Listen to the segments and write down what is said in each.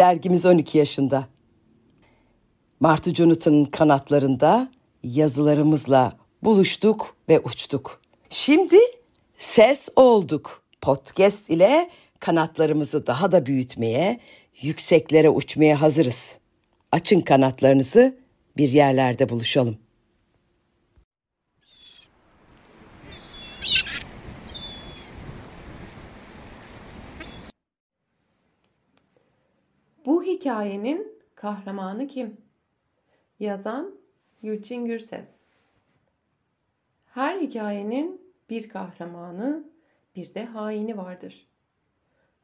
Dergimiz 12 yaşında. Martı Jonathan'ın kanatlarında yazılarımızla buluştuk ve uçtuk. Şimdi ses olduk. Podcast ile kanatlarımızı daha da büyütmeye, yükseklere uçmaya hazırız. Açın kanatlarınızı, bir yerlerde buluşalım. Bu hikayenin kahramanı kim? Yazan Gülçin Gürses. Her hikayenin bir kahramanı, bir de haini vardır.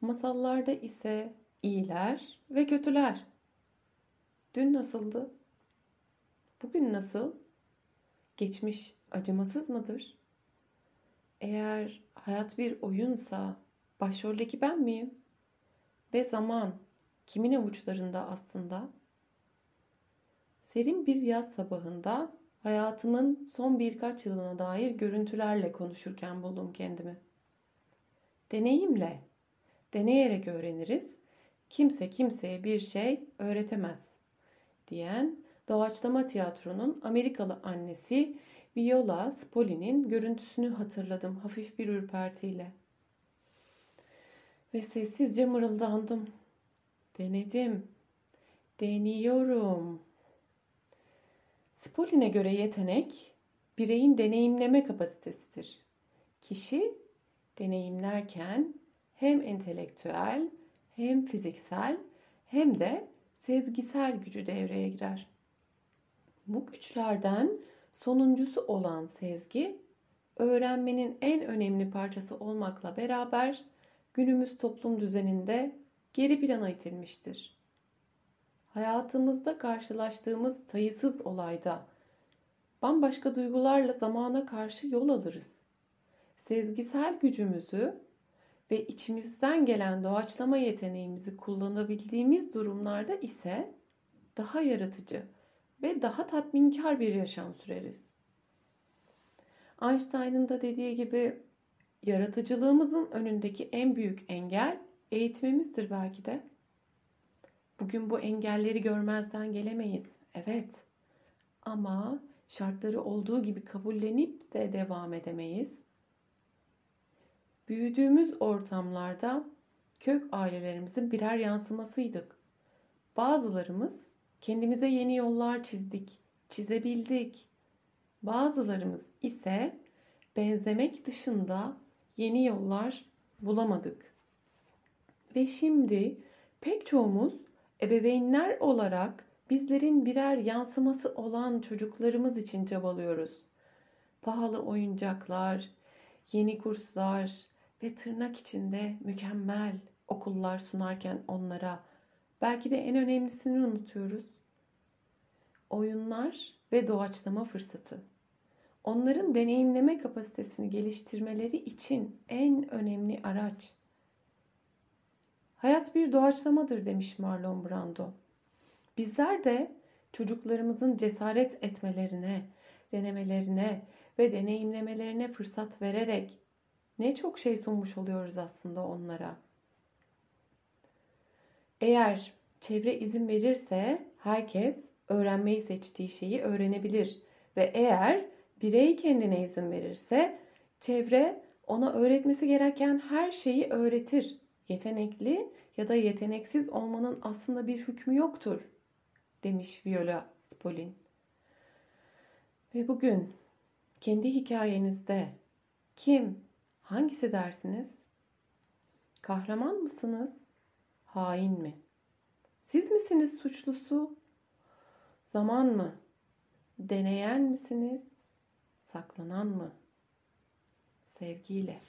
Masallarda ise iyiler ve kötüler. Dün nasıldı? Bugün nasıl? Geçmiş acımasız mıdır? Eğer hayat bir oyunsa başroldeki ben miyim? Ve zaman kimin avuçlarında aslında? Serin bir yaz sabahında hayatımın son birkaç yılına dair görüntülerle konuşurken buldum kendimi. Deneyimle, deneyerek öğreniriz. Kimse kimseye bir şey öğretemez diyen doğaçlama tiyatronun Amerikalı annesi Viola Spoli'nin görüntüsünü hatırladım hafif bir ürpertiyle. Ve sessizce mırıldandım. Denedim. Deniyorum. Spolin'e göre yetenek bireyin deneyimleme kapasitesidir. Kişi deneyimlerken hem entelektüel hem fiziksel hem de sezgisel gücü devreye girer. Bu güçlerden sonuncusu olan sezgi öğrenmenin en önemli parçası olmakla beraber günümüz toplum düzeninde geri plana itilmiştir. Hayatımızda karşılaştığımız sayısız olayda bambaşka duygularla zamana karşı yol alırız. Sezgisel gücümüzü ve içimizden gelen doğaçlama yeteneğimizi kullanabildiğimiz durumlarda ise daha yaratıcı ve daha tatminkar bir yaşam süreriz. Einstein'ın da dediği gibi yaratıcılığımızın önündeki en büyük engel eğitimimizdir belki de. Bugün bu engelleri görmezden gelemeyiz. Evet. Ama şartları olduğu gibi kabullenip de devam edemeyiz. Büyüdüğümüz ortamlarda kök ailelerimizin birer yansımasıydık. Bazılarımız kendimize yeni yollar çizdik, çizebildik. Bazılarımız ise benzemek dışında yeni yollar bulamadık. Ve şimdi pek çoğumuz ebeveynler olarak bizlerin birer yansıması olan çocuklarımız için çabalıyoruz. Pahalı oyuncaklar, yeni kurslar ve tırnak içinde mükemmel okullar sunarken onlara belki de en önemlisini unutuyoruz. Oyunlar ve doğaçlama fırsatı. Onların deneyimleme kapasitesini geliştirmeleri için en önemli araç. Hayat bir doğaçlamadır demiş Marlon Brando. Bizler de çocuklarımızın cesaret etmelerine, denemelerine ve deneyimlemelerine fırsat vererek ne çok şey sunmuş oluyoruz aslında onlara. Eğer çevre izin verirse herkes öğrenmeyi seçtiği şeyi öğrenebilir ve eğer birey kendine izin verirse çevre ona öğretmesi gereken her şeyi öğretir yetenekli ya da yeteneksiz olmanın aslında bir hükmü yoktur demiş Viola Spolin. Ve bugün kendi hikayenizde kim, hangisi dersiniz? Kahraman mısınız? Hain mi? Siz misiniz suçlusu? Zaman mı? Deneyen misiniz? Saklanan mı? Sevgiyle.